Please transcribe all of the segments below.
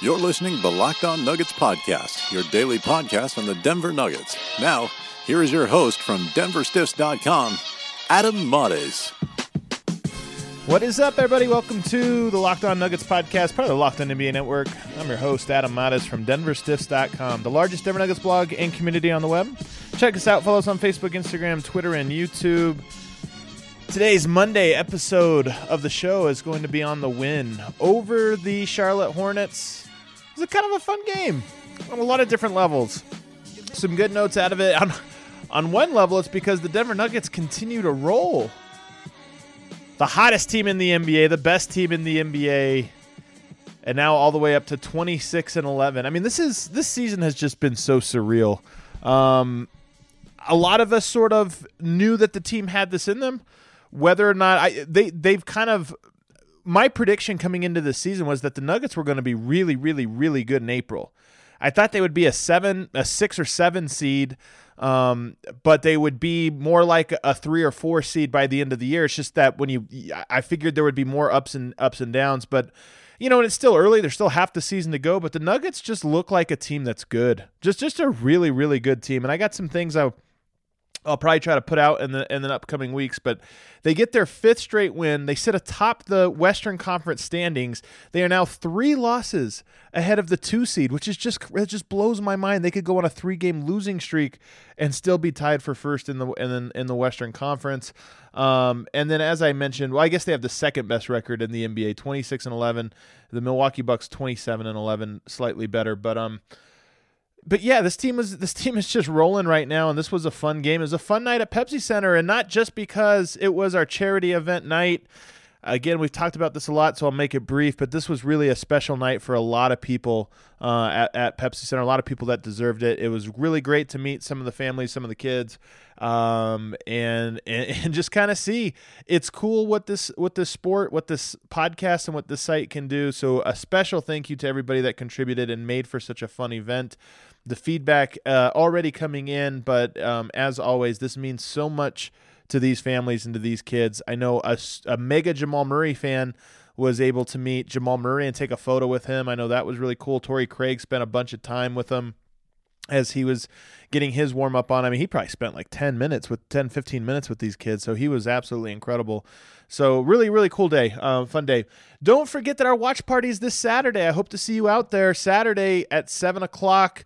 You're listening to the Locked On Nuggets podcast, your daily podcast on the Denver Nuggets. Now, here is your host from DenverStiffs.com, Adam Mares. What is up, everybody? Welcome to the Locked On Nuggets podcast, part of the Locked On NBA Network. I'm your host, Adam Mares from DenverStiffs.com, the largest Denver Nuggets blog and community on the web. Check us out. Follow us on Facebook, Instagram, Twitter, and YouTube. Today's Monday episode of the show is going to be on the win over the Charlotte Hornets. It's a kind of a fun game on a lot of different levels. Some good notes out of it. On, on one level, it's because the Denver Nuggets continue to roll. The hottest team in the NBA, the best team in the NBA, and now all the way up to 26 and 11. I mean, this is this season has just been so surreal. Um, a lot of us sort of knew that the team had this in them. Whether or not I they they've kind of my prediction coming into the season was that the Nuggets were going to be really, really, really good in April. I thought they would be a seven, a six or seven seed, um, but they would be more like a three or four seed by the end of the year. It's just that when you, I figured there would be more ups and ups and downs, but you know, and it's still early. There's still half the season to go, but the Nuggets just look like a team that's good. Just, just a really, really good team. And I got some things I I'll probably try to put out in the in the upcoming weeks. But they get their fifth straight win. They sit atop the Western Conference standings. They are now three losses ahead of the two seed, which is just it just blows my mind. They could go on a three game losing streak and still be tied for first in the in the, in the Western Conference. Um, and then, as I mentioned, well, I guess they have the second best record in the NBA, twenty six and eleven. The Milwaukee Bucks twenty seven and eleven, slightly better, but um but yeah, this team is this team is just rolling right now, and this was a fun game. It was a fun night at Pepsi Center, and not just because it was our charity event night. Again, we've talked about this a lot, so I'll make it brief. But this was really a special night for a lot of people uh, at, at Pepsi Center. A lot of people that deserved it. It was really great to meet some of the families, some of the kids, um, and, and and just kind of see. It's cool what this what this sport, what this podcast, and what this site can do. So a special thank you to everybody that contributed and made for such a fun event the feedback uh, already coming in, but um, as always, this means so much to these families and to these kids. I know a, a mega Jamal Murray fan was able to meet Jamal Murray and take a photo with him. I know that was really cool. Torrey Craig spent a bunch of time with him as he was getting his warm up on. I mean, he probably spent like 10 minutes with 10, 15 minutes with these kids. So he was absolutely incredible. So really, really cool day, uh, fun day. Don't forget that our watch party is this Saturday. I hope to see you out there Saturday at seven o'clock.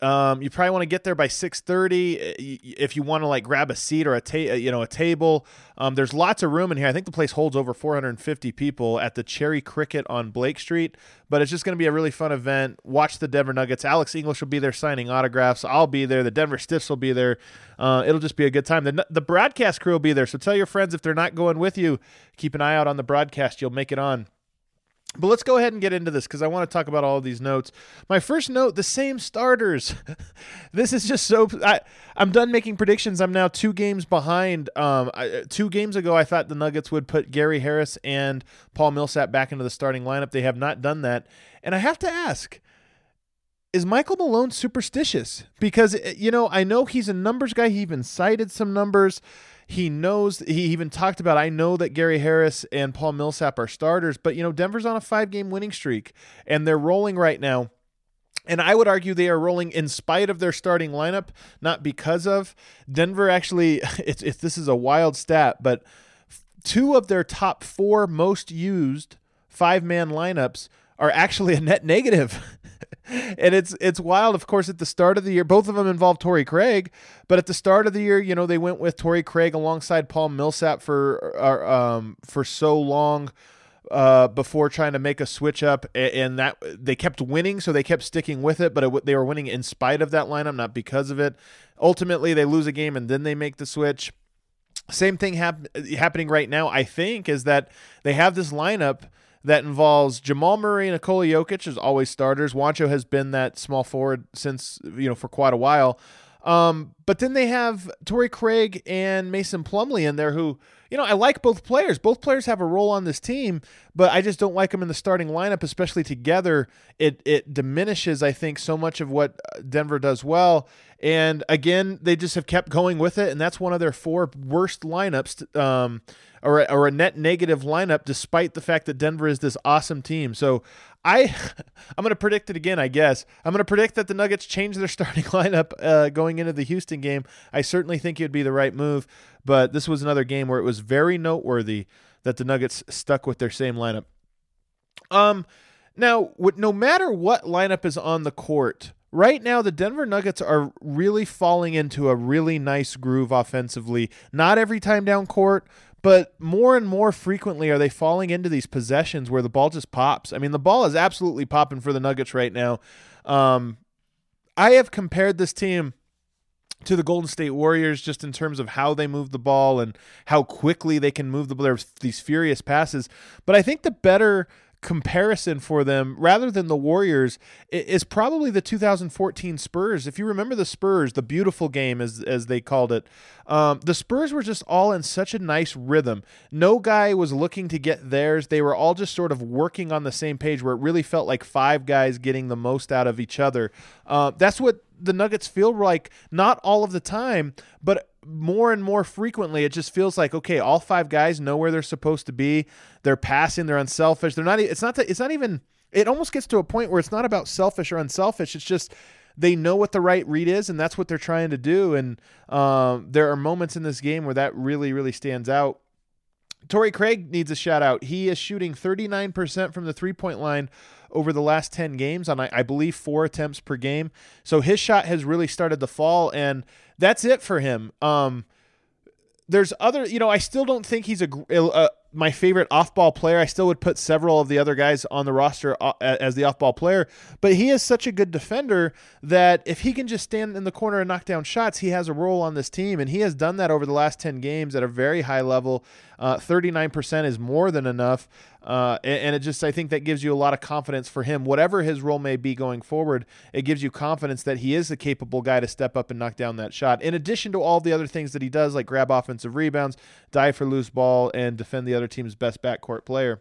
Um, you probably want to get there by 6:30 if you want to like grab a seat or a ta- you know a table. Um, there's lots of room in here. I think the place holds over 450 people at the Cherry Cricket on Blake Street. But it's just going to be a really fun event. Watch the Denver Nuggets. Alex English will be there signing autographs. I'll be there. The Denver Stiffs will be there. Uh, it'll just be a good time. The, the broadcast crew will be there. So tell your friends if they're not going with you, keep an eye out on the broadcast. You'll make it on. But let's go ahead and get into this because I want to talk about all of these notes. My first note: the same starters. this is just so. I, I'm done making predictions. I'm now two games behind. Um, I, two games ago, I thought the Nuggets would put Gary Harris and Paul Millsap back into the starting lineup. They have not done that, and I have to ask: Is Michael Malone superstitious? Because you know, I know he's a numbers guy. He even cited some numbers. He knows he even talked about I know that Gary Harris and Paul Millsap are starters, but you know Denver's on a 5-game winning streak and they're rolling right now. And I would argue they are rolling in spite of their starting lineup, not because of Denver. Actually, it's, it's this is a wild stat, but two of their top four most used five man lineups are actually a net negative. and it's it's wild. Of course, at the start of the year, both of them involved Torrey Craig, but at the start of the year, you know, they went with Torrey Craig alongside Paul Millsap for uh, um, for so long uh, before trying to make a switch up, and that they kept winning, so they kept sticking with it. But it, they were winning in spite of that lineup, not because of it. Ultimately, they lose a game and then they make the switch. Same thing hap- happening right now. I think is that they have this lineup that involves Jamal Murray and Nikola Jokic as always starters. Juancho has been that small forward since you know for quite a while. Um, but then they have Torrey Craig and Mason Plumlee in there who you know, I like both players. Both players have a role on this team, but I just don't like them in the starting lineup, especially together. It it diminishes, I think, so much of what Denver does well. And again, they just have kept going with it, and that's one of their four worst lineups, um, or or a net negative lineup, despite the fact that Denver is this awesome team. So I I'm going to predict it again. I guess I'm going to predict that the Nuggets change their starting lineup uh, going into the Houston game. I certainly think it would be the right move, but this was another game where it was very noteworthy that the Nuggets stuck with their same lineup. Um, now no matter what lineup is on the court. Right now, the Denver Nuggets are really falling into a really nice groove offensively. Not every time down court, but more and more frequently are they falling into these possessions where the ball just pops. I mean, the ball is absolutely popping for the Nuggets right now. Um, I have compared this team to the Golden State Warriors just in terms of how they move the ball and how quickly they can move the ball. There's these furious passes. But I think the better comparison for them rather than the Warriors is probably the 2014 Spurs. If you remember the Spurs, the beautiful game as as they called it, um, the Spurs were just all in such a nice rhythm. No guy was looking to get theirs. They were all just sort of working on the same page where it really felt like five guys getting the most out of each other. Uh, that's what the Nuggets feel like not all of the time, but more and more frequently it just feels like okay, all five guys know where they're supposed to be. They're passing, they're unselfish. They're not it's not that it's not even it almost gets to a point where it's not about selfish or unselfish. It's just they know what the right read is and that's what they're trying to do and um, there are moments in this game where that really really stands out Torrey Craig needs a shout out. He is shooting 39% from the three point line over the last 10 games on, I, I, believe, four attempts per game. So his shot has really started to fall, and that's it for him. Um, there's other, you know, I still don't think he's a, a my favorite off-ball player. I still would put several of the other guys on the roster uh, as the off-ball player, but he is such a good defender that if he can just stand in the corner and knock down shots, he has a role on this team, and he has done that over the last 10 games at a very high level. Uh, 39% is more than enough. Uh, and, it just, I think that gives you a lot of confidence for him. Whatever his role may be going forward, it gives you confidence that he is a capable guy to step up and knock down that shot. In addition to all the other things that he does, like grab offensive rebounds, dive for loose ball, and defend the other team's best backcourt player.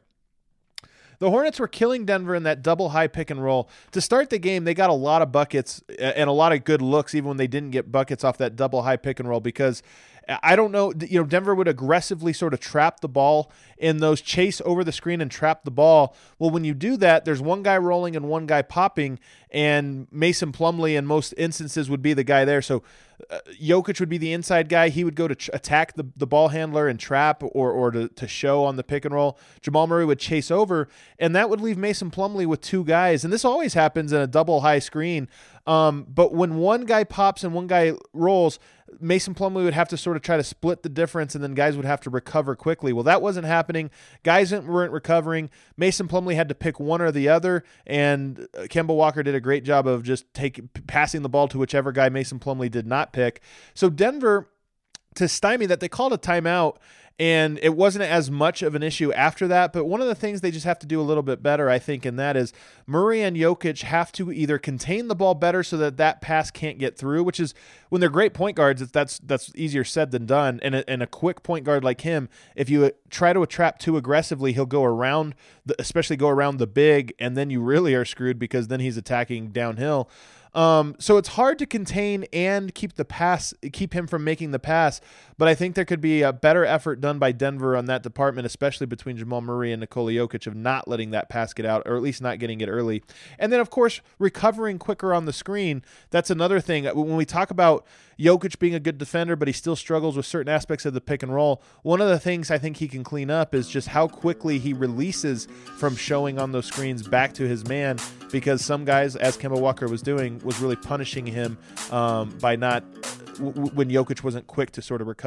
The Hornets were killing Denver in that double high pick and roll. To start the game, they got a lot of buckets and a lot of good looks, even when they didn't get buckets off that double high pick and roll, because I don't know. You know, Denver would aggressively sort of trap the ball in those chase over the screen and trap the ball. Well, when you do that, there's one guy rolling and one guy popping, and Mason Plumlee in most instances would be the guy there. So uh, Jokic would be the inside guy. He would go to attack the, the ball handler and trap or, or to, to show on the pick and roll. Jamal Murray would chase over, and that would leave Mason Plumlee with two guys. And this always happens in a double high screen. Um, but when one guy pops and one guy rolls, Mason Plumlee would have to sort of try to split the difference, and then guys would have to recover quickly. Well, that wasn't happening. Guys weren't recovering. Mason Plumlee had to pick one or the other, and uh, Kemba Walker did a great job of just taking passing the ball to whichever guy Mason Plumlee did not pick. So Denver to stymie that they called a timeout and it wasn't as much of an issue after that. But one of the things they just have to do a little bit better, I think, and that is Murray and Jokic have to either contain the ball better so that that pass can't get through, which is when they're great point guards, that's that's easier said than done. And a, and a quick point guard like him, if you try to trap too aggressively, he'll go around, the, especially go around the big, and then you really are screwed because then he's attacking downhill. Um, so it's hard to contain and keep the pass, keep him from making the pass. But I think there could be a better effort done by Denver on that department, especially between Jamal Murray and Nikola Jokic, of not letting that pass get out, or at least not getting it early. And then, of course, recovering quicker on the screen. That's another thing. When we talk about Jokic being a good defender, but he still struggles with certain aspects of the pick and roll, one of the things I think he can clean up is just how quickly he releases from showing on those screens back to his man. Because some guys, as Kemba Walker was doing, was really punishing him um, by not w- when Jokic wasn't quick to sort of recover.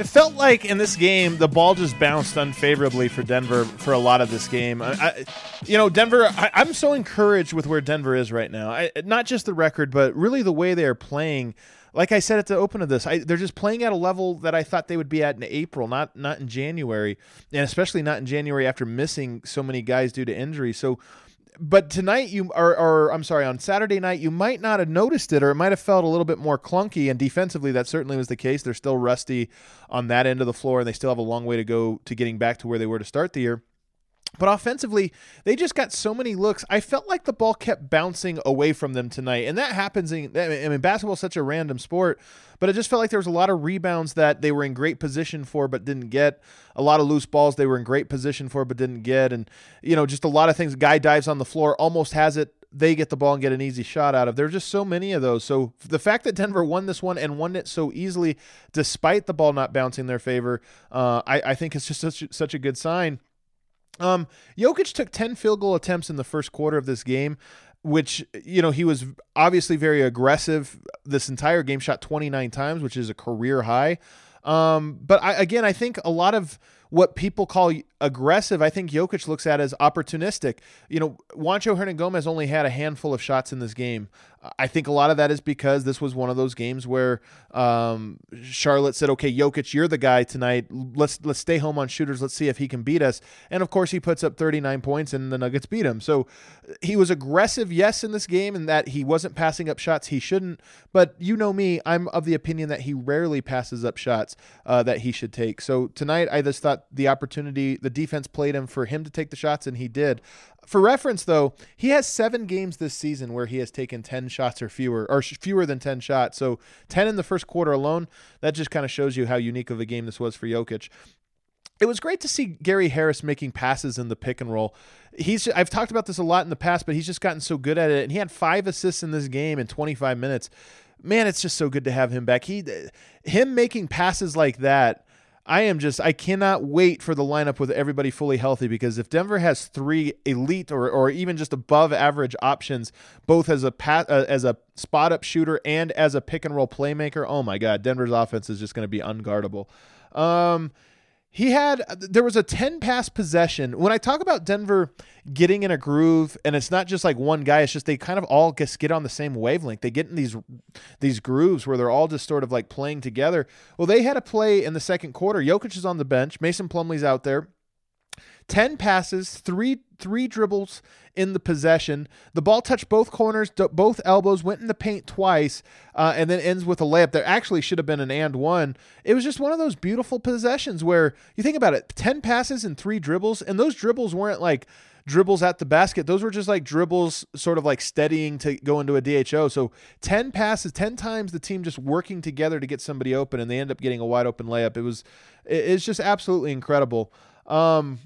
It felt like in this game the ball just bounced unfavorably for Denver for a lot of this game. I, I, you know, Denver. I, am so encouraged with where Denver is right now. I, not just the record, but really the way they are playing. Like I said at the open of this, they're just playing at a level that I thought they would be at in April, not not in January, and especially not in January after missing so many guys due to injury. So but tonight you or, or I'm sorry on Saturday night you might not have noticed it or it might have felt a little bit more clunky and defensively that certainly was the case. They're still rusty on that end of the floor and they still have a long way to go to getting back to where they were to start the year but offensively, they just got so many looks. I felt like the ball kept bouncing away from them tonight. And that happens in, I mean, basketball is such a random sport, but it just felt like there was a lot of rebounds that they were in great position for but didn't get. A lot of loose balls they were in great position for but didn't get. And, you know, just a lot of things. Guy dives on the floor, almost has it. They get the ball and get an easy shot out of. There's just so many of those. So the fact that Denver won this one and won it so easily, despite the ball not bouncing their favor, uh, I, I think it's just such, such a good sign. Um, Jokic took 10 field goal attempts in the first quarter of this game, which, you know, he was obviously very aggressive this entire game, shot 29 times, which is a career high. Um, but I, again, I think a lot of what people call aggressive, I think Jokic looks at as opportunistic. You know, Juancho Hernangomez only had a handful of shots in this game. I think a lot of that is because this was one of those games where um, Charlotte said, "Okay, Jokic, you're the guy tonight. Let's let's stay home on shooters. Let's see if he can beat us." And of course, he puts up 39 points, and the Nuggets beat him. So he was aggressive, yes, in this game, and that he wasn't passing up shots he shouldn't. But you know me, I'm of the opinion that he rarely passes up shots uh, that he should take. So tonight, I just thought the opportunity, the defense played him for him to take the shots, and he did. For reference, though, he has seven games this season where he has taken 10 shots or fewer, or fewer than 10 shots. So 10 in the first quarter alone, that just kind of shows you how unique of a game this was for Jokic. It was great to see Gary Harris making passes in the pick and roll. He's I've talked about this a lot in the past, but he's just gotten so good at it. And he had five assists in this game in 25 minutes. Man, it's just so good to have him back. He him making passes like that I am just I cannot wait for the lineup with everybody fully healthy because if Denver has three elite or, or even just above average options, both as a pat, uh, as a spot up shooter and as a pick and roll playmaker, oh my god, Denver's offense is just going to be unguardable. Um, he had there was a 10 pass possession. When i talk about denver getting in a groove and it's not just like one guy it's just they kind of all just get on the same wavelength. They get in these these grooves where they're all just sort of like playing together. Well they had a play in the second quarter. Jokic is on the bench. Mason plumlee's out there 10 passes, three three dribbles in the possession. The ball touched both corners, both elbows, went in the paint twice, uh, and then ends with a layup. There actually should have been an and one. It was just one of those beautiful possessions where you think about it 10 passes and three dribbles, and those dribbles weren't like dribbles at the basket. Those were just like dribbles, sort of like steadying to go into a DHO. So 10 passes, 10 times the team just working together to get somebody open, and they end up getting a wide open layup. It was, it's just absolutely incredible. Um,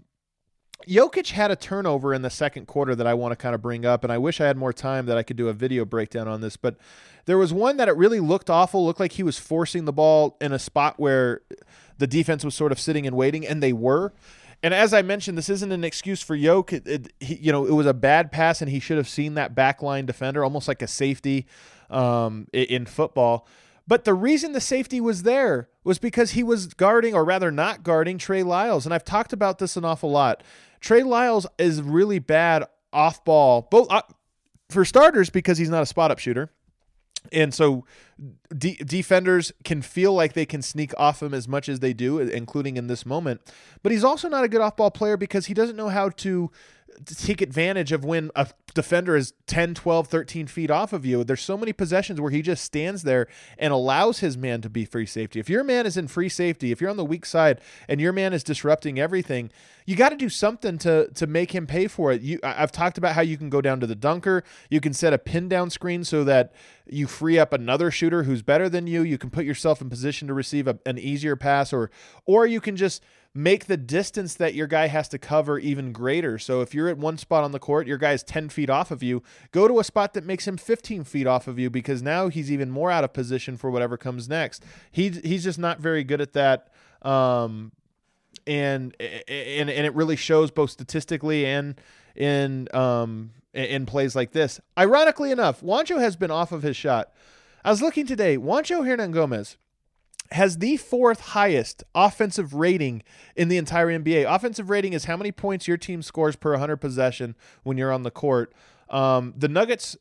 Jokic had a turnover in the second quarter that I want to kind of bring up, and I wish I had more time that I could do a video breakdown on this. But there was one that it really looked awful, looked like he was forcing the ball in a spot where the defense was sort of sitting and waiting, and they were. And as I mentioned, this isn't an excuse for Yoke. It, it, he, you know, it was a bad pass, and he should have seen that backline defender, almost like a safety um, in football. But the reason the safety was there was because he was guarding, or rather not guarding, Trey Lyles. And I've talked about this an awful lot. Trey Lyles is really bad off ball, both uh, for starters because he's not a spot up shooter. And so de- defenders can feel like they can sneak off him as much as they do, including in this moment. But he's also not a good off ball player because he doesn't know how to take advantage of when a defender is 10, 12, 13 feet off of you. There's so many possessions where he just stands there and allows his man to be free safety. If your man is in free safety, if you're on the weak side and your man is disrupting everything, you got to do something to to make him pay for it. You I've talked about how you can go down to the dunker, you can set a pin down screen so that you free up another shooter who's better than you. You can put yourself in position to receive a, an easier pass or or you can just make the distance that your guy has to cover even greater. So if you're at one spot on the court, your guy's 10 feet off of you, go to a spot that makes him 15 feet off of you because now he's even more out of position for whatever comes next. He, he's just not very good at that. Um, and, and, and it really shows both statistically and in, um, in plays like this. Ironically enough, Juancho has been off of his shot. I was looking today, Juancho Hernangomez has the fourth highest offensive rating in the entire NBA. Offensive rating is how many points your team scores per 100 possession when you're on the court. Um, the Nuggets,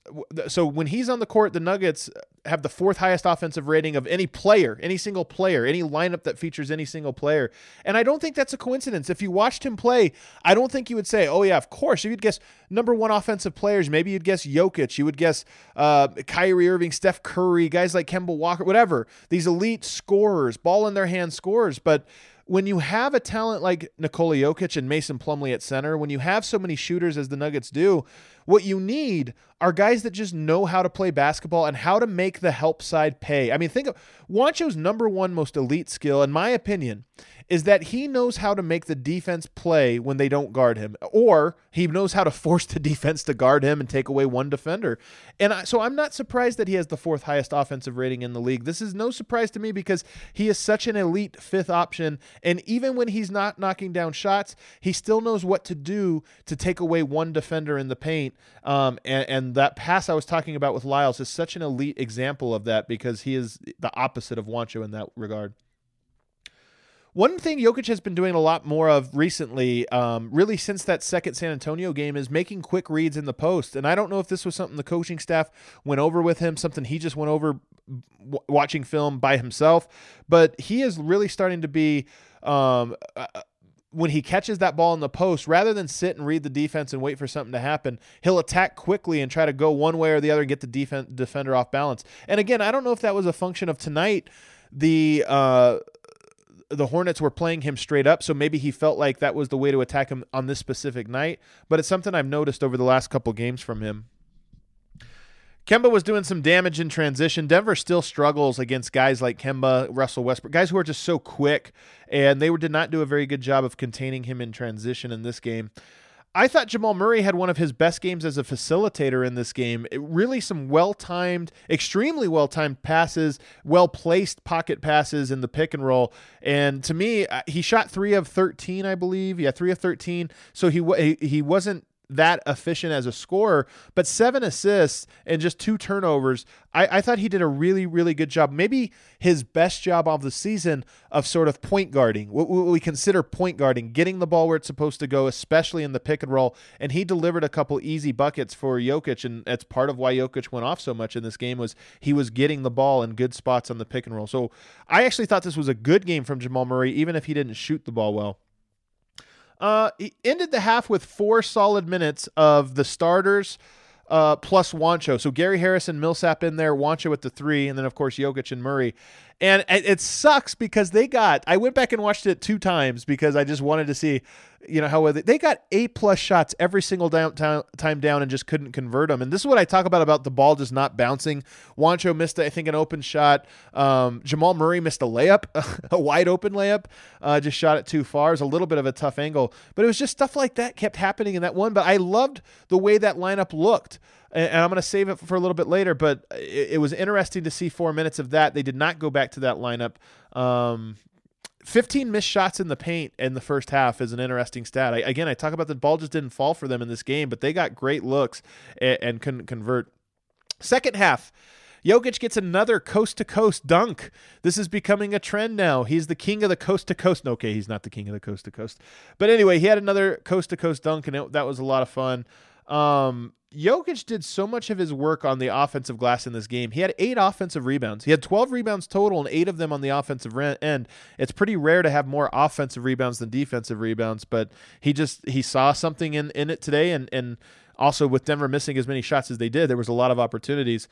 so when he's on the court, the Nuggets have the fourth highest offensive rating of any player, any single player, any lineup that features any single player. And I don't think that's a coincidence. If you watched him play, I don't think you would say, oh, yeah, of course. If you'd guess number one offensive players, maybe you'd guess Jokic, you would guess uh, Kyrie Irving, Steph Curry, guys like Kemba Walker, whatever. These elite scorers, ball in their hand scorers. But when you have a talent like Nikola Jokic and Mason Plumlee at center, when you have so many shooters as the Nuggets do, what you need are guys that just know how to play basketball and how to make the help side pay. I mean, think of Juancho's number one most elite skill, in my opinion, is that he knows how to make the defense play when they don't guard him, or he knows how to force the defense to guard him and take away one defender. And I, so I'm not surprised that he has the fourth highest offensive rating in the league. This is no surprise to me because he is such an elite fifth option. And even when he's not knocking down shots, he still knows what to do to take away one defender in the paint. Um, and, and that pass I was talking about with Lyles is such an elite example of that because he is the opposite of Juancho in that regard. One thing Jokic has been doing a lot more of recently, um, really since that second San Antonio game, is making quick reads in the post. And I don't know if this was something the coaching staff went over with him, something he just went over w- watching film by himself, but he is really starting to be. Um, when he catches that ball in the post, rather than sit and read the defense and wait for something to happen, he'll attack quickly and try to go one way or the other and get the defense defender off balance. And again, I don't know if that was a function of tonight. The uh, the Hornets were playing him straight up, so maybe he felt like that was the way to attack him on this specific night. But it's something I've noticed over the last couple games from him. Kemba was doing some damage in transition. Denver still struggles against guys like Kemba, Russell Westbrook, guys who are just so quick, and they did not do a very good job of containing him in transition in this game. I thought Jamal Murray had one of his best games as a facilitator in this game. It, really, some well timed, extremely well timed passes, well placed pocket passes in the pick and roll. And to me, he shot three of 13, I believe. Yeah, three of 13. So he, he wasn't that efficient as a scorer, but seven assists and just two turnovers. I, I, thought he did a really, really good job. Maybe his best job of the season of sort of point guarding, what, we consider point guarding, getting the ball where it's supposed to go, especially in the pick and roll. And he delivered a couple easy buckets for Jokic, and that's part of why Jokic went off so much in this game was he was getting the ball in good spots on the pick and roll. So I actually thought this was a good game from Jamal Murray, even if he didn't shoot the ball well. Uh, he ended the half with four solid minutes of the starters uh, plus Juancho. So Gary Harris and Millsap in there, Juancho with the three, and then of course Jokic and Murray. And it, sucks because they got. I went back and watched it two times because I just wanted to see, you know, how they, they got A plus shots every single down, time, time down and just couldn't convert them. And this is what I talk about about the ball just not bouncing. Juancho missed, I think, an open shot. Um, Jamal Murray missed a layup, a wide open layup, uh, just shot it too far. It was a little bit of a tough angle, but it was just stuff like that kept happening in that one. But I loved the way that lineup looked and I'm going to save it for a little bit later. But it, was interesting to see four minutes of that. They did not go back to that lineup. Um, 15 missed shots in the paint in the first half is an interesting stat. I, again, I talk about the ball just didn't fall for them in this game, but they got great looks and, and couldn't convert. Second half. Jokic gets another coast to coast dunk. This is becoming a trend now. He's the king of the coast to coast. Okay, he's not the king of the coast to coast. But anyway, he had another coast to coast dunk, and it, that was a lot of fun. Um, Jokic did so much of his work on the offensive glass in this game. He had eight offensive rebounds. He had 12 rebounds total and eight of them on the offensive end. It's pretty rare to have more offensive rebounds than defensive rebounds, but he just he saw something in, in it today and and also with Denver missing as many shots as they did, there was a lot of opportunities.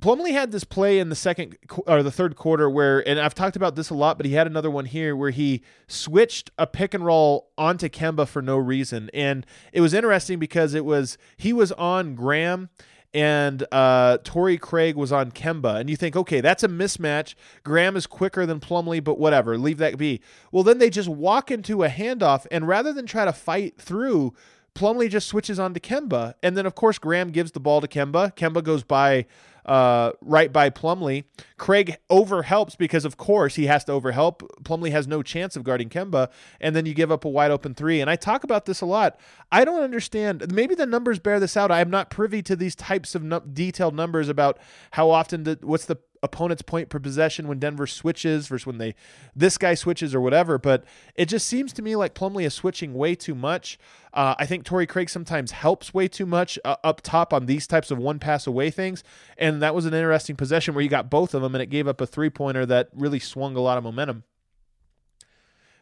Plumlee had this play in the second or the third quarter where, and I've talked about this a lot, but he had another one here where he switched a pick and roll onto Kemba for no reason, and it was interesting because it was he was on Graham and uh, Torrey Craig was on Kemba, and you think, okay, that's a mismatch. Graham is quicker than Plumlee, but whatever, leave that be. Well, then they just walk into a handoff, and rather than try to fight through. Plumlee just switches on to Kemba. And then, of course, Graham gives the ball to Kemba. Kemba goes by uh, right by Plumlee. Craig overhelps because, of course, he has to overhelp. Plumlee has no chance of guarding Kemba, and then you give up a wide open three. And I talk about this a lot. I don't understand. Maybe the numbers bear this out. I am not privy to these types of no- detailed numbers about how often, the, what's the opponent's point per possession when Denver switches versus when they this guy switches or whatever. But it just seems to me like Plumlee is switching way too much. Uh, I think Torrey Craig sometimes helps way too much uh, up top on these types of one pass away things. And that was an interesting possession where you got both of them and it gave up a three pointer that really swung a lot of momentum.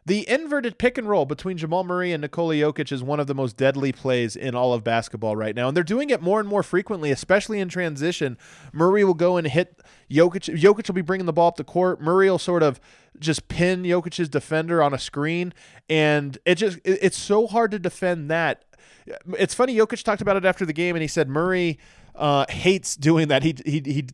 The inverted pick and roll between Jamal Murray and Nikola Jokic is one of the most deadly plays in all of basketball right now. And they're doing it more and more frequently, especially in transition. Murray will go and hit Jokic. Jokic will be bringing the ball up the court. Murray will sort of just pin Jokic's defender on a screen. And it just, it's so hard to defend that. It's funny, Jokic talked about it after the game and he said Murray uh, hates doing that. He, he, he,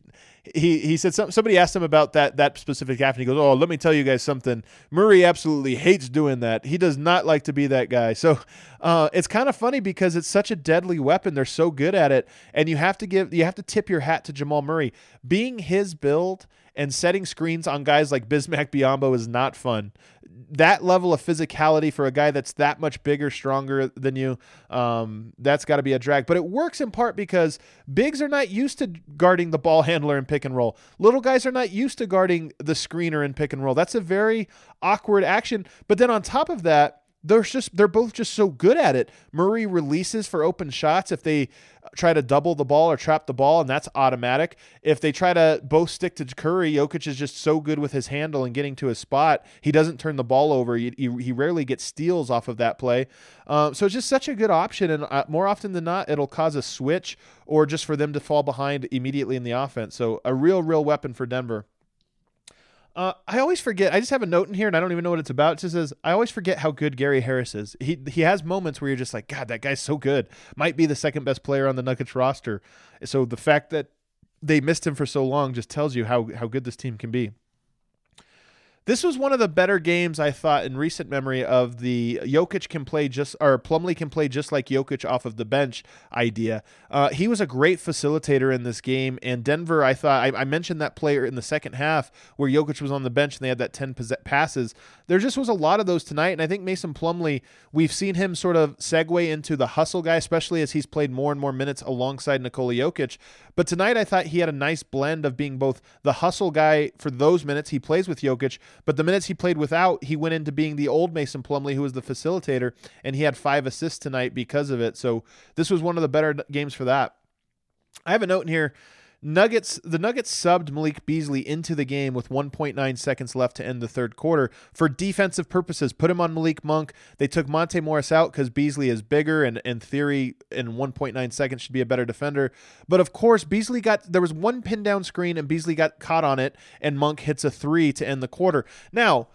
he he said some, somebody asked him about that that specific half, and he goes, "Oh, let me tell you guys something. Murray absolutely hates doing that. He does not like to be that guy." So uh, it's kind of funny because it's such a deadly weapon. They're so good at it, and you have to give you have to tip your hat to Jamal Murray being his build and setting screens on guys like Bismack Biyombo is not fun. That level of physicality for a guy that's that much bigger, stronger than you, um, that's got to be a drag. But it works in part because bigs are not used to guarding the ball handler in pick and roll. Little guys are not used to guarding the screener in pick and roll. That's a very awkward action. But then on top of that, they're just they're both just so good at it. Murray releases for open shots if they try to double the ball or trap the ball, and that's automatic. If they try to both stick to Curry, Jokic is just so good with his handle and getting to his spot. He doesn't turn the ball over. He, he, he rarely gets steals off of that play. Um, so it's just such a good option, and uh, more often than not, it'll cause a switch or just for them to fall behind immediately in the offense. So a real, real weapon for Denver. Uh, I always forget. I just have a note in here, and I don't even know what it's about. It just says, "I always forget how good Gary Harris is. He he has moments where you're just like, God, that guy's so good. Might be the second best player on the Nuggets roster. So the fact that they missed him for so long just tells you how how good this team can be. This was one of the better games I thought in recent memory of the Jokic can play just or Plumlee can play just like Jokic off of the bench idea. Uh, he was a great facilitator in this game, and Denver. I thought I, I, mentioned that player in the second half where Jokic was on the bench and they had that ten passes. There just was a lot of those tonight, and I think Mason Plumlee. We've seen him sort of segue into the hustle guy, especially as he's played more and more minutes alongside Nikola Jokic. But tonight, I thought he had a nice blend of being both the hustle guy for those minutes he plays with Jokic, but the minutes he played without, he went into being the old Mason Plumlee, who was the facilitator, and he had five assists tonight because of it. So this was one of the better games for that. I have a note in here. Nuggets the Nuggets subbed Malik Beasley into the game with 1.9 seconds left to end the third quarter for defensive purposes. Put him on Malik Monk. They took Monte Morris out because Beasley is bigger and in theory in 1.9 seconds should be a better defender. But of course, Beasley got there was one pin down screen and Beasley got caught on it, and Monk hits a three to end the quarter. Now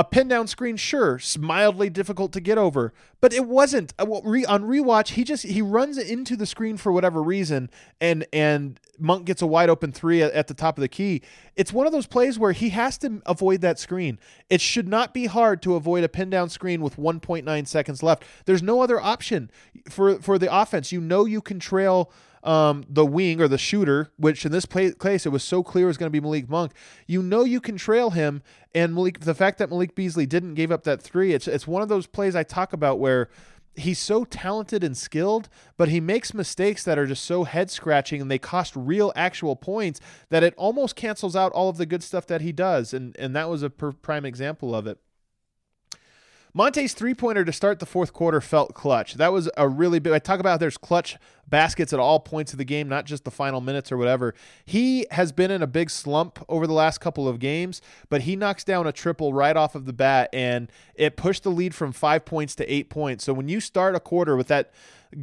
a pin down screen, sure, mildly difficult to get over, but it wasn't. Uh, on rewatch, he just he runs into the screen for whatever reason, and and Monk gets a wide open three at, at the top of the key. It's one of those plays where he has to avoid that screen. It should not be hard to avoid a pin down screen with 1.9 seconds left. There's no other option for for the offense. You know you can trail um, the wing or the shooter, which in this play, case it was so clear was going to be Malik Monk. You know you can trail him, and Malik. The fact that Malik Beasley didn't give up that three, it's it's one of those plays I talk about where he's so talented and skilled, but he makes mistakes that are just so head scratching and they cost real actual points that it almost cancels out all of the good stuff that he does. And and that was a per- prime example of it. Monte's three pointer to start the fourth quarter felt clutch. That was a really big. I talk about there's clutch baskets at all points of the game, not just the final minutes or whatever. He has been in a big slump over the last couple of games, but he knocks down a triple right off of the bat, and it pushed the lead from five points to eight points. So when you start a quarter with that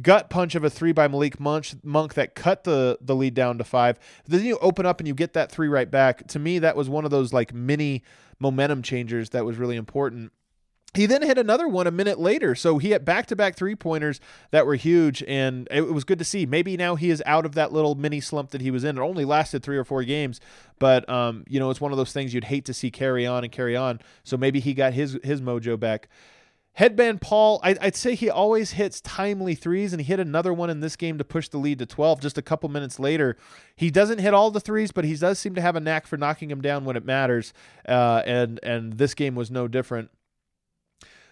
gut punch of a three by Malik Monk that cut the the lead down to five, then you open up and you get that three right back. To me, that was one of those like mini momentum changers that was really important. He then hit another one a minute later. So he had back to back three pointers that were huge, and it was good to see. Maybe now he is out of that little mini slump that he was in. It only lasted three or four games, but um, you know, it's one of those things you'd hate to see carry on and carry on. So maybe he got his his mojo back. Headband Paul, I, would say he always hits timely threes, and he hit another one in this game to push the lead to 12 just a couple minutes later. He doesn't hit all the threes, but he does seem to have a knack for knocking them down when it matters, uh, and and this game was no different.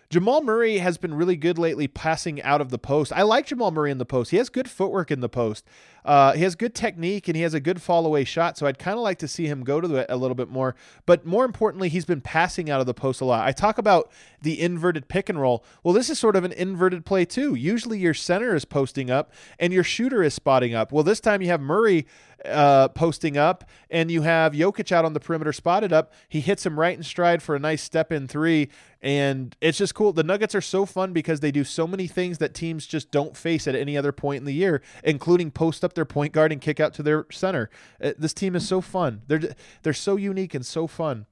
Jamal Murray has been really good lately passing out of the post. I like Jamal Murray in the post. He has good footwork in the post. Uh, he has good technique and he has a good fall away shot. So I'd kind of like to see him go to it a little bit more. But more importantly, he's been passing out of the post a lot. I talk about the inverted pick and roll. Well, this is sort of an inverted play too. Usually your center is posting up and your shooter is spotting up. Well, this time you have Murray uh, posting up, and you have Jokic out on the perimeter spotted up. He hits him right in stride for a nice step in three, and it's just cool. The Nuggets are so fun because they do so many things that teams just don't face at any other point in the year, including post up their point guard and kick out to their center. Uh, this team is so fun. They're they're so unique and so fun.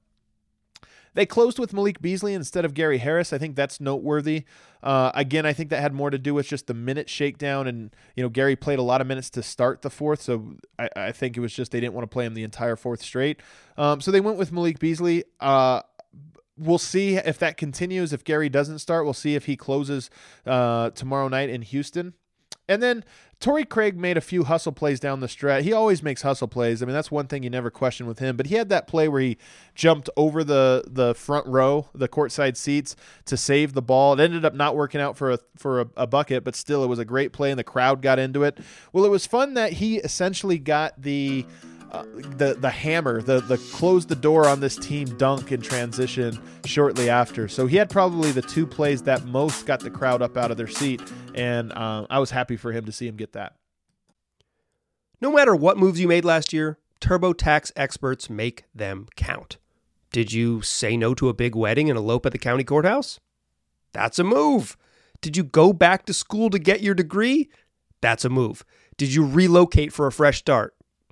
They closed with Malik Beasley instead of Gary Harris. I think that's noteworthy. Uh, again, I think that had more to do with just the minute shakedown, and you know Gary played a lot of minutes to start the fourth, so I, I think it was just they didn't want to play him the entire fourth straight. Um, so they went with Malik Beasley. Uh, we'll see if that continues. If Gary doesn't start, we'll see if he closes uh, tomorrow night in Houston. And then Torrey Craig made a few hustle plays down the stretch. He always makes hustle plays. I mean, that's one thing you never question with him. But he had that play where he jumped over the the front row, the courtside seats, to save the ball. It ended up not working out for a for a, a bucket, but still, it was a great play, and the crowd got into it. Well, it was fun that he essentially got the uh, the the hammer, the the close the door on this team dunk in transition shortly after. So he had probably the two plays that most got the crowd up out of their seat, and uh, I was happy for him to see him get that. No matter what moves you made last year, TurboTax experts make them count. Did you say no to a big wedding and elope at the county courthouse? That's a move. Did you go back to school to get your degree? That's a move. Did you relocate for a fresh start?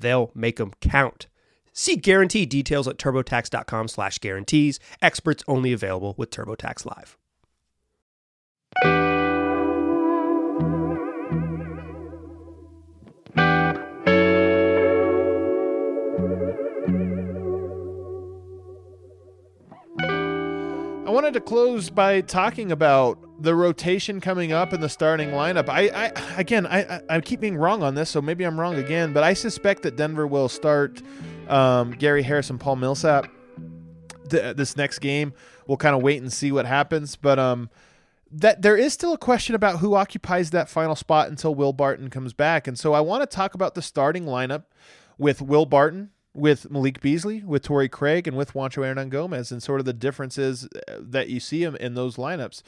they'll make them count. See guarantee details at turbotax.com slash guarantees. Experts only available with TurboTax Live. I wanted to close by talking about the rotation coming up in the starting lineup. I, I again, I, I keep being wrong on this, so maybe I'm wrong again, but I suspect that Denver will start um, Gary Harris and Paul Millsap. Th- this next game, we'll kind of wait and see what happens. But um, that there is still a question about who occupies that final spot until Will Barton comes back. And so I want to talk about the starting lineup with Will Barton, with Malik Beasley, with Torrey Craig, and with Juancho Hernangomez, and sort of the differences uh, that you see in those lineups.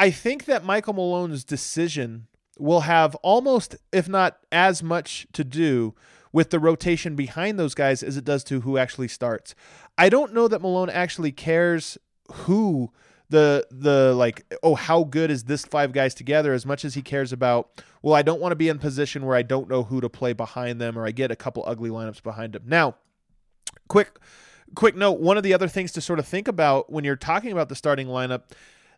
I think that Michael Malone's decision will have almost, if not as much to do with the rotation behind those guys as it does to who actually starts. I don't know that Malone actually cares who the the like oh how good is this five guys together as much as he cares about well I don't want to be in position where I don't know who to play behind them or I get a couple ugly lineups behind them. Now, quick quick note, one of the other things to sort of think about when you're talking about the starting lineup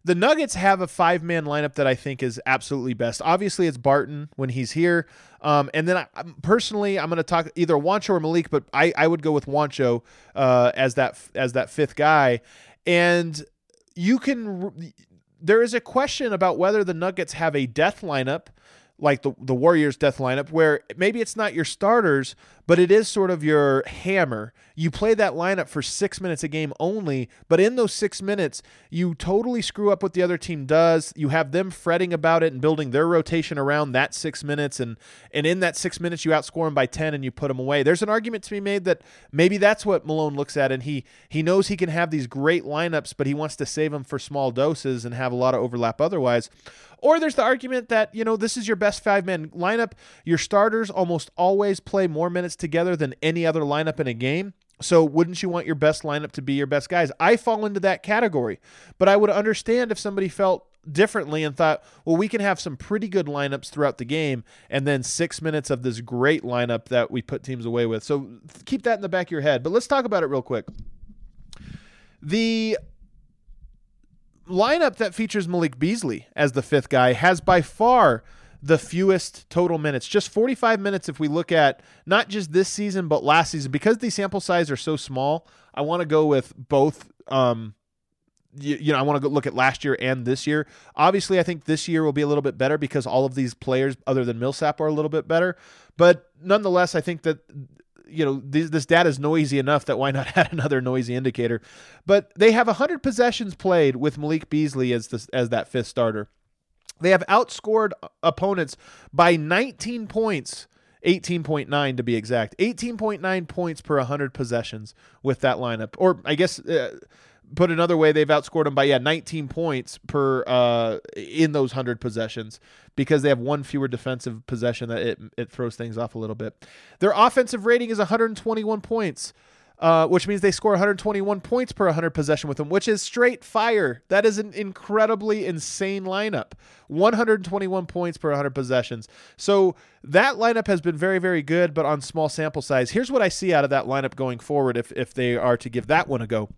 the Nuggets have a five man lineup that I think is absolutely best. Obviously, it's Barton when he's here. Um, and then I, personally, I'm going to talk either Juancho or Malik, but I, I would go with Juancho uh, as that as that fifth guy. And you can. There is a question about whether the Nuggets have a death lineup like the the Warriors death lineup where maybe it's not your starters, but it is sort of your hammer. You play that lineup for 6 minutes a game only, but in those 6 minutes, you totally screw up what the other team does. You have them fretting about it and building their rotation around that 6 minutes and and in that 6 minutes you outscore them by 10 and you put them away. There's an argument to be made that maybe that's what Malone looks at and he he knows he can have these great lineups, but he wants to save them for small doses and have a lot of overlap otherwise. Or there's the argument that, you know, this is your best five man lineup. Your starters almost always play more minutes together than any other lineup in a game. So wouldn't you want your best lineup to be your best guys? I fall into that category, but I would understand if somebody felt differently and thought, well, we can have some pretty good lineups throughout the game and then six minutes of this great lineup that we put teams away with. So keep that in the back of your head. But let's talk about it real quick. The lineup that features Malik Beasley as the fifth guy has by far the fewest total minutes, just 45 minutes if we look at not just this season but last season. Because these sample size are so small, I want to go with both. Um, you, you know, I want to look at last year and this year. Obviously, I think this year will be a little bit better because all of these players, other than Millsap, are a little bit better. But nonetheless, I think that you know this, this data is noisy enough that why not add another noisy indicator but they have 100 possessions played with malik beasley as this as that fifth starter they have outscored opponents by 19 points 18.9 to be exact 18.9 points per 100 possessions with that lineup or i guess uh, put another way, they've outscored them by yeah 19 points per uh, in those hundred possessions because they have one fewer defensive possession that it it throws things off a little bit. Their offensive rating is 121 points. Uh, which means they score 121 points per 100 possession with them, which is straight fire. That is an incredibly insane lineup. 121 points per 100 possessions. So that lineup has been very, very good, but on small sample size. Here's what I see out of that lineup going forward if, if they are to give that one a go.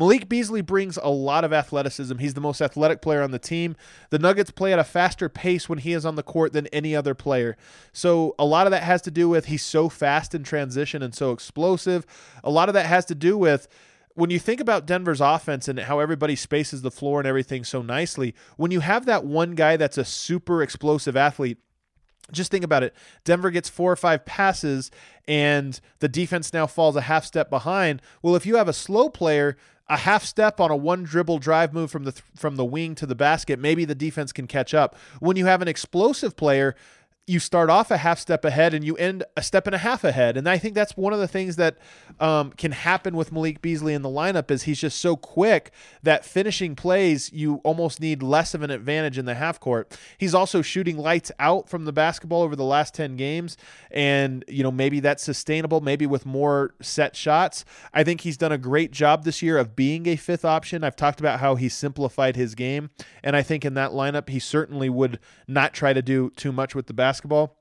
Malik Beasley brings a lot of athleticism. He's the most athletic player on the team. The Nuggets play at a faster pace when he is on the court than any other player. So a lot of that has to do with he's so fast in transition and so explosive. A lot of that has to do with when you think about Denver's offense and how everybody spaces the floor and everything so nicely, when you have that one guy that's a super explosive athlete, just think about it. Denver gets four or five passes, and the defense now falls a half step behind. Well, if you have a slow player, a half step on a one dribble drive move from the from the wing to the basket, maybe the defense can catch up. When you have an explosive player, you start off a half step ahead and you end a step and a half ahead. And I think that's one of the things that um, can happen with Malik Beasley in the lineup is he's just so quick that finishing plays you almost need less of an advantage in the half court. He's also shooting lights out from the basketball over the last 10 games and you know maybe that's sustainable maybe with more set shots. I think he's done a great job this year of being a fifth option. I've talked about how he simplified his game and I think in that lineup he certainly would not try to do too much with the basketball basketball,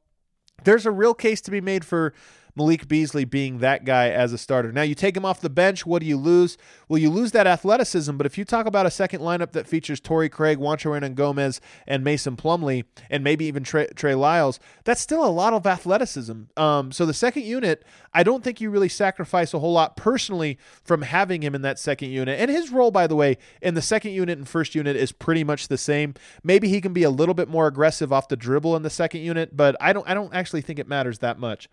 there's a real case to be made for Malik Beasley being that guy as a starter. Now, you take him off the bench, what do you lose? Well, you lose that athleticism, but if you talk about a second lineup that features Torrey Craig, Juancho Hernangomez, and Mason Plumlee, and maybe even Trey, Trey Lyles, that's still a lot of athleticism. Um, so the second unit, I don't think you really sacrifice a whole lot personally from having him in that second unit. And his role, by the way, in the second unit and first unit is pretty much the same. Maybe he can be a little bit more aggressive off the dribble in the second unit, but I don't I don't actually think it matters that much.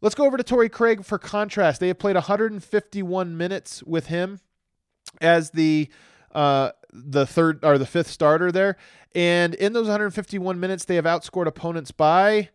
Let's go over to Torrey Craig for contrast. They have played 151 minutes with him as the uh, the third or the fifth starter there, and in those 151 minutes, they have outscored opponents by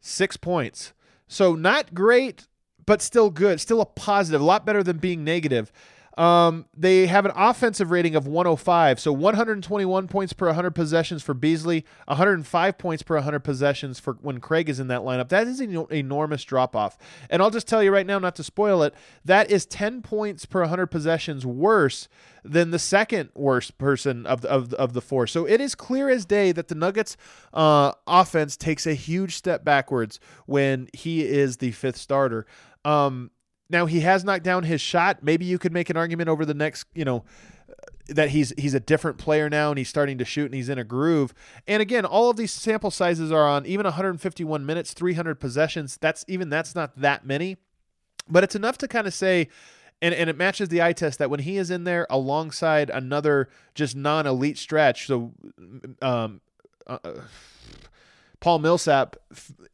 six points. So not great, but still good, still a positive, a lot better than being negative. Um, they have an offensive rating of 105, so 121 points per 100 possessions for Beasley, 105 points per 100 possessions for when Craig is in that lineup. That is an enormous drop off. And I'll just tell you right now, not to spoil it, that is 10 points per 100 possessions worse than the second worst person of the, of, of the four. So it is clear as day that the Nuggets uh, offense takes a huge step backwards when he is the fifth starter. Um, now he has knocked down his shot. Maybe you could make an argument over the next, you know, that he's he's a different player now and he's starting to shoot and he's in a groove. And again, all of these sample sizes are on even 151 minutes, 300 possessions. That's even that's not that many, but it's enough to kind of say and, and it matches the eye test that when he is in there alongside another just non-elite stretch, so um, uh, uh Paul Millsap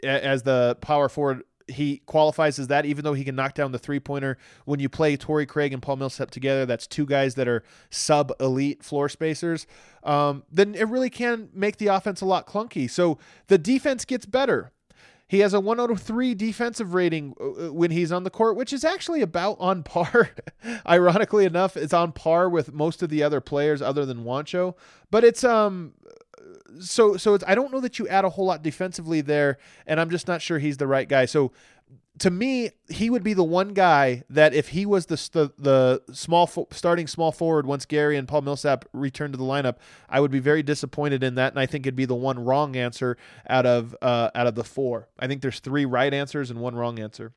as the power forward he qualifies as that, even though he can knock down the three pointer. When you play Torrey Craig and Paul Millsap together, that's two guys that are sub elite floor spacers. Um, then it really can make the offense a lot clunky. So the defense gets better. He has a 103 defensive rating uh, uh, when he's on the court, which is actually about on par. Ironically enough, it's on par with most of the other players other than Juancho. But it's um so so it's I don't know that you add a whole lot defensively there, and I'm just not sure he's the right guy. So to me, he would be the one guy that if he was the the, the small fo- starting small forward once Gary and Paul Millsap returned to the lineup, I would be very disappointed in that, and I think it'd be the one wrong answer out of uh, out of the four. I think there's three right answers and one wrong answer.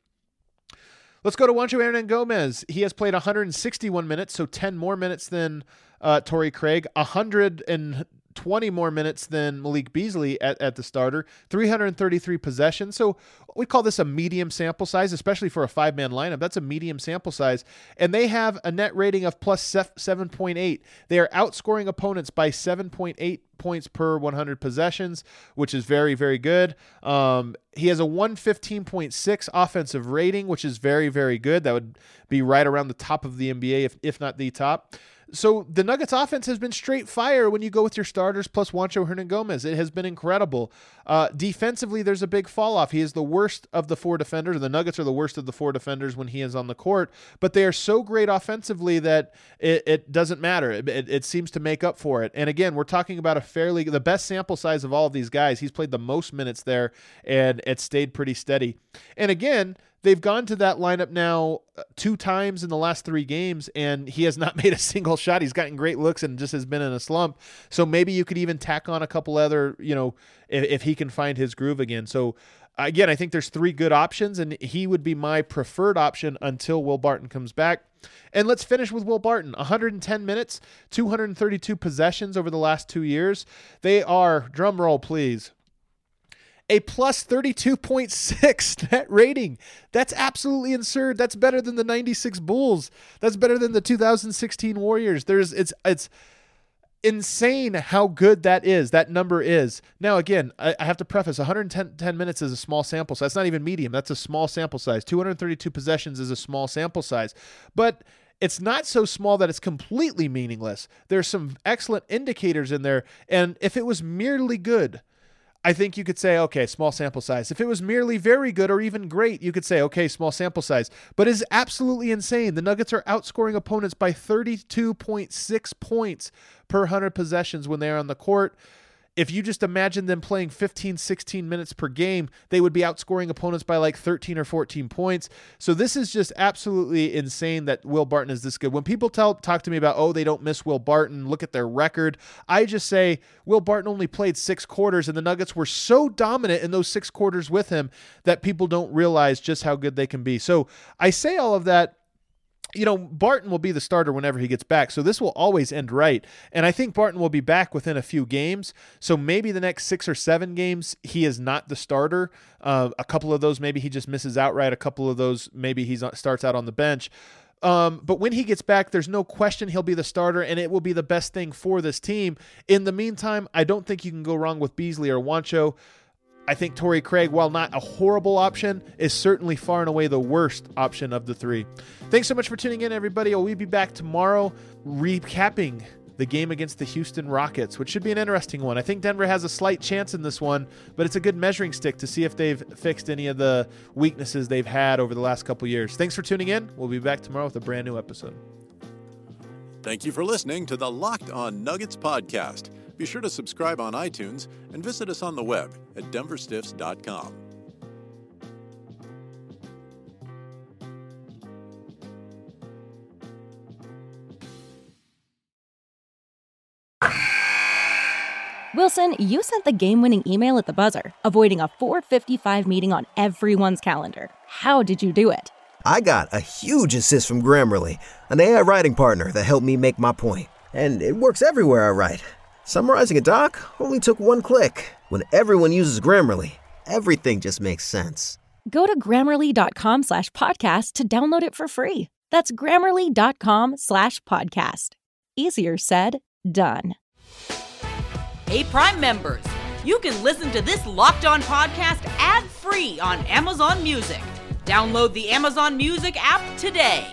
Let's go to Juancho Hernangomez. He has played 161 minutes, so 10 more minutes than uh, Torrey Craig. 100 and 20 more minutes than Malik Beasley at, at the starter, 333 possessions. So we call this a medium sample size, especially for a five man lineup. That's a medium sample size. And they have a net rating of plus 7.8. They are outscoring opponents by 7.8 points per 100 possessions, which is very, very good. Um, he has a 115.6 offensive rating, which is very, very good. That would be right around the top of the NBA, if, if not the top. So the Nuggets offense has been straight fire when you go with your starters plus Juancho Hernangomez. It has been incredible. Uh, defensively, there's a big fall off. He is the worst of the four defenders. The Nuggets are the worst of the four defenders when he is on the court, but they are so great offensively that it, it doesn't matter. It, it, it, seems to make up for it. And again, we're talking about a fairly the best sample size of all of these guys. He's played the most minutes there, and it stayed pretty steady. And again, they've gone to that lineup now uh, two times in the last three games, and he has not made a single shot. He's gotten great looks and just has been in a slump. So maybe you could even tack on a couple other, you know, if, if he can find his groove again. So again, I think there's three good options, and he would be my preferred option until Will Barton comes back. And let's finish with Will Barton 110 minutes, 232 possessions over the last two years. They are, drum roll please, a plus 32.6 net rating. That's absolutely absurd. That's better than the 96 Bulls. That's better than the 2016 Warriors. There's it's it's insane how good that is. That number is. Now again, I, I have to preface 110 10 minutes is a small sample size. That's not even medium. That's a small sample size. 232 possessions is a small sample size. But it's not so small that it's completely meaningless. There's some excellent indicators in there and if it was merely good, I think you could say, okay, small sample size. If it was merely very good or even great, you could say, okay, small sample size. But it's absolutely insane. The Nuggets are outscoring opponents by 32.6 points per 100 possessions when they are on the court if you just imagine them playing 15, 16 minutes per game, they would be outscoring opponents by like 13 or 14 points. So this is just absolutely insane that Will Barton is this good. When people tell talk to me about, oh, they don't miss Will Barton, look at their record, I just say Will Barton only played six quarters, and the Nuggets were so dominant in those six quarters with him that people don't realize just how good they can be. So I say all of that you know, Barton will be the starter whenever he gets back. So this will always end right. And I think Barton will be back within a few games. So maybe the next six or seven games, he is not the starter. Uh, a couple of those, maybe he just misses outright. A couple of those, maybe he starts out on the bench. Um, but when he gets back, there's no question he'll be the starter, and it will be the best thing for this team. In the meantime, I don't think you can go wrong with Beasley or Juancho. I think Torrey Craig, while not a horrible option, is certainly far and away the worst option of the three. Thanks so much for tuning in, everybody. We'll be back tomorrow recapping the game against the Houston Rockets, which should be an interesting one. I think Denver has a slight chance in this one, but it's a good measuring stick to see if they've fixed any of the weaknesses they've had over the last couple years. Thanks for tuning in. We'll be back tomorrow with a brand new episode. Thank you for listening to the Locked On Nuggets podcast. Be sure to subscribe on iTunes and visit us on the web at denverstiffs.com. Wilson, you sent the game winning email at the buzzer, avoiding a 455 meeting on everyone's calendar. How did you do it? I got a huge assist from Grammarly, an AI writing partner that helped me make my point. And it works everywhere I write. Summarizing a doc only took one click. When everyone uses Grammarly, everything just makes sense. Go to grammarly.com slash podcast to download it for free. That's grammarly.com slash podcast. Easier said, done. Hey, Prime members, you can listen to this locked on podcast ad free on Amazon Music. Download the Amazon Music app today.